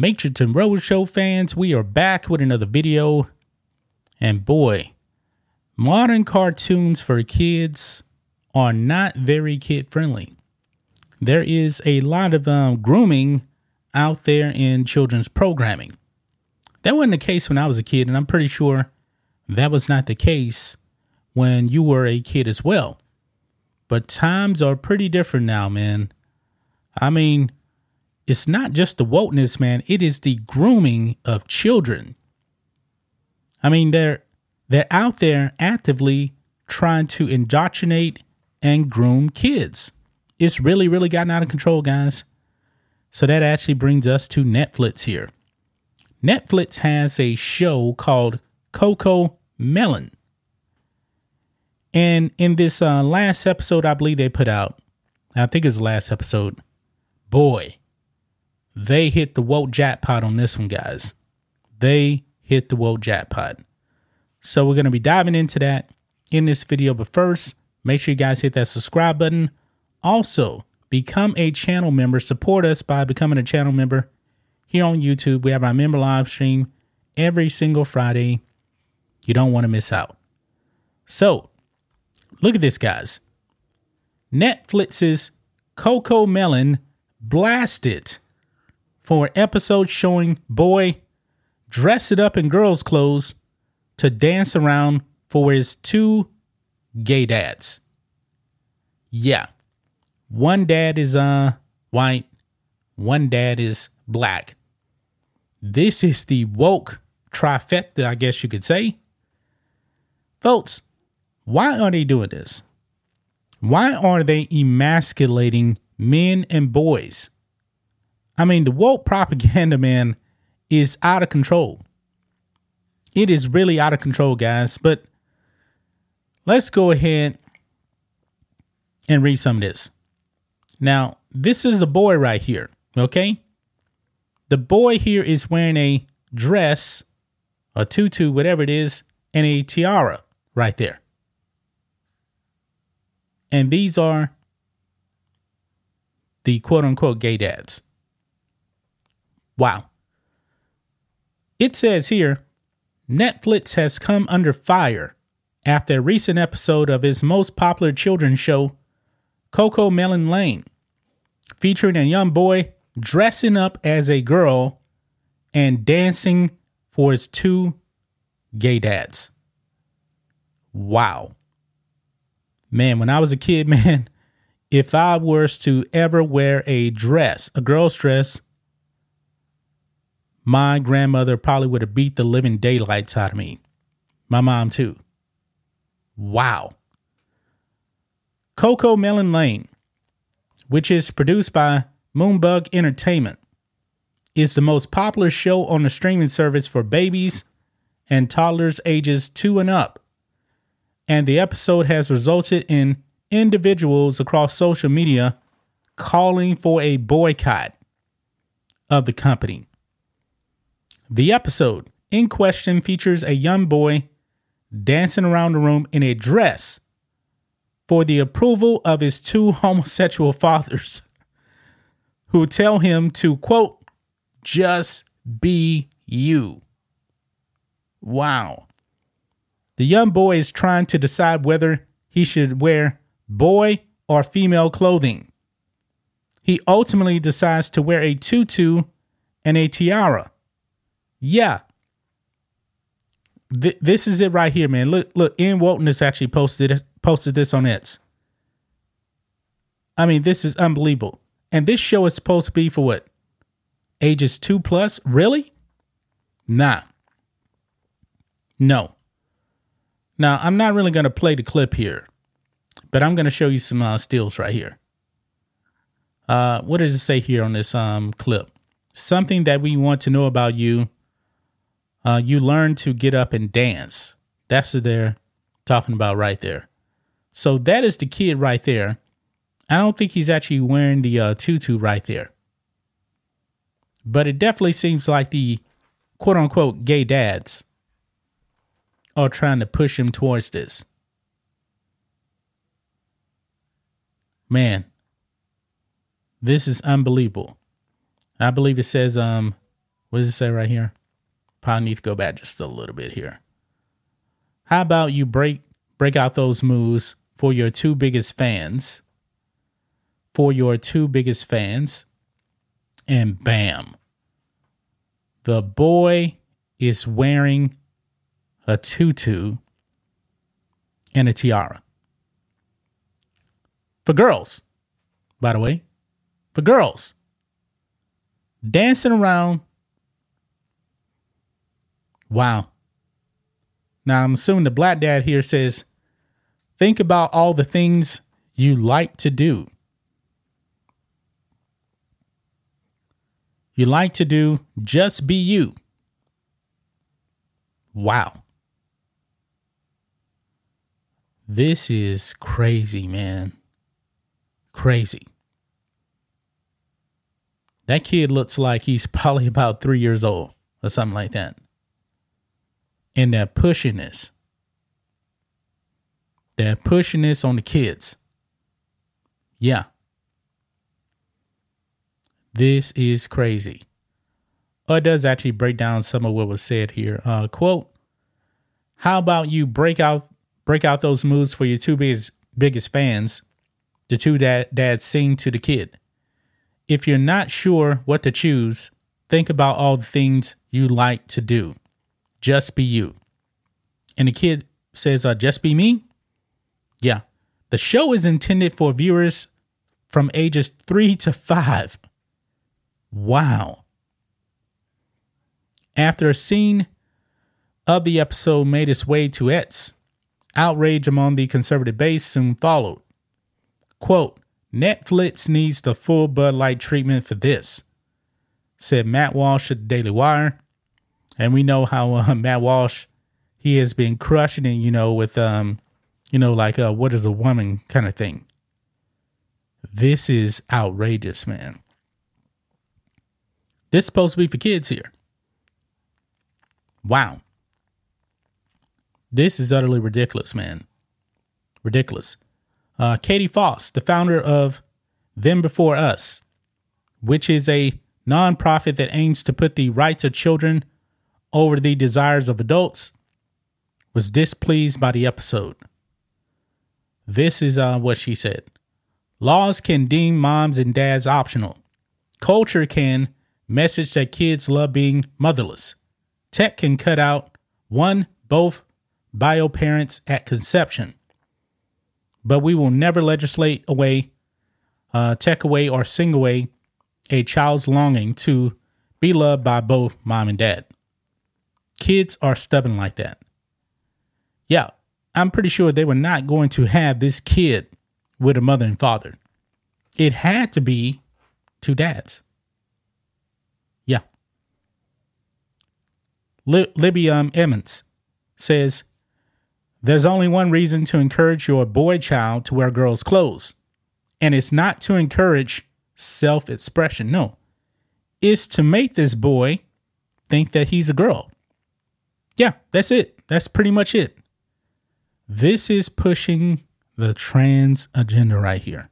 Matrix and Roadshow fans, we are back with another video. And boy, modern cartoons for kids are not very kid friendly. There is a lot of um, grooming out there in children's programming. That wasn't the case when I was a kid, and I'm pretty sure that was not the case when you were a kid as well. But times are pretty different now, man. I mean, it's not just the wokeness, man. It is the grooming of children. I mean, they're they're out there actively trying to indoctrinate and groom kids. It's really, really gotten out of control, guys. So that actually brings us to Netflix here. Netflix has a show called Coco Melon. And in this uh, last episode, I believe they put out, I think it's the last episode, boy, they hit the woke jackpot on this one, guys. They hit the woke jackpot. So we're going to be diving into that in this video. But first, make sure you guys hit that subscribe button. Also, become a channel member. Support us by becoming a channel member here on YouTube. We have our member live stream every single Friday. You don't want to miss out. So, look at this, guys. Netflix's CoComelon blasted for an episode showing boy dress it up in girls' clothes to dance around for his two gay dads. Yeah. One dad is uh white, one dad is black. This is the woke trifecta, I guess you could say. Folks, why are they doing this? Why are they emasculating men and boys? I mean, the woke propaganda, man, is out of control. It is really out of control, guys. But let's go ahead and read some of this. Now, this is a boy right here, okay? The boy here is wearing a dress, a tutu, whatever it is, and a tiara right there. And these are the quote unquote gay dads. Wow. It says here Netflix has come under fire after a recent episode of its most popular children's show, CoComelon Lane, featuring a young boy dressing up as a girl and dancing for his two gay dads. Wow. Man, when I was a kid, man, if I was to ever wear a dress, a girl's dress, my grandmother probably would have beat the living daylights out of me. My mom, too. Wow. CoComelon Lane, which is produced by Moonbug Entertainment, is the most popular show on the streaming service for babies and toddlers ages two and up. And the episode has resulted in individuals across social media calling for a boycott of the company. The episode in question features a young boy dancing around the room in a dress for the approval of his two homosexual fathers who tell him to, quote, just be you. Wow. The young boy is trying to decide whether he should wear boy or female clothing. He ultimately decides to wear a tutu and a tiara yeah. Th- this is it right here, man. Look, look, Ian Walton has actually posted posted this on its. I mean, this is unbelievable. And this show is supposed to be for what? Ages two plus? Really? Nah. No. Now, I'm not really going to play the clip here, but I'm going to show you some uh, stills right here. Uh, what does it say here on this um, clip? Something that we want to know about you. Uh, you learn to get up and dance. That's what they're talking about right there. So that is the kid right there. I don't think he's actually wearing the uh, tutu right there. But it definitely seems like the quote unquote gay dads are trying to push him towards this. Man, this is unbelievable. I believe it says, um, what does it say right here? Probably need to go back just a little bit here. How about you break break out those moves for your two biggest fans? For your two biggest fans. And bam. The boy is wearing a tutu and a tiara. For girls, by the way. For girls. Dancing around. Wow. Now, I'm assuming the black dad here says, think about all the things you like to do. You like to do just be you. Wow. This is crazy, man. Crazy. That kid looks like he's probably about three years old or something like that and that pushiness. That pushiness on the kids. Yeah. This is crazy. It does actually break down some of what was said here. Uh, quote, how about you break out break out those moves for your two biggest biggest fans, the two that dads sing to the kid. If you're not sure what to choose, think about all the things you like to do. Just be you. And the kid says, uh, just be me? Yeah. The show is intended for viewers from ages three to five. Wow. After a scene of the episode made its way to X, outrage among the conservative base soon followed. Quote, Netflix needs the full Bud Light treatment for this, said Matt Walsh at the Daily Wire. And we know how uh, Matt Walsh he has been crushing it, you know, with um, you know, like uh, what is a woman kind of thing. This is outrageous, man. This is supposed to be for kids here. Wow. This is utterly ridiculous, man. Ridiculous. Uh, Katy Faust, the founder of Them Before Us, which is a nonprofit that aims to put the rights of children over the desires of adults, was displeased by the episode. This is uh, what she said Laws can deem moms and dads optional. Culture can message that kids love being motherless. Tech can cut out one, both bio parents at conception. But we will never legislate away, uh, tech away, or sing away a child's longing to be loved by both mom and dad. Kids are stubborn like that. Yeah, I'm pretty sure they were not going to have this kid with a mother and father. It had to be two dads. Yeah. Li- Libby um, Emmons says there's only one reason to encourage your boy child to wear girls' clothes, and it's not to encourage self expression. No, it's to make this boy think that he's a girl. Yeah, that's it. That's pretty much it. This is pushing the trans agenda right here.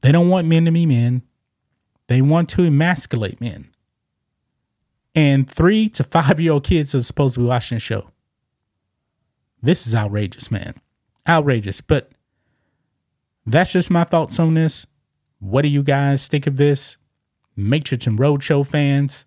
They don't want men to be men. They want to emasculate men. And three to five year old kids are supposed to be watching the show. This is outrageous, man. Outrageous. But that's just my thoughts on this. What do you guys think of this? Matrix and Roadshow fans,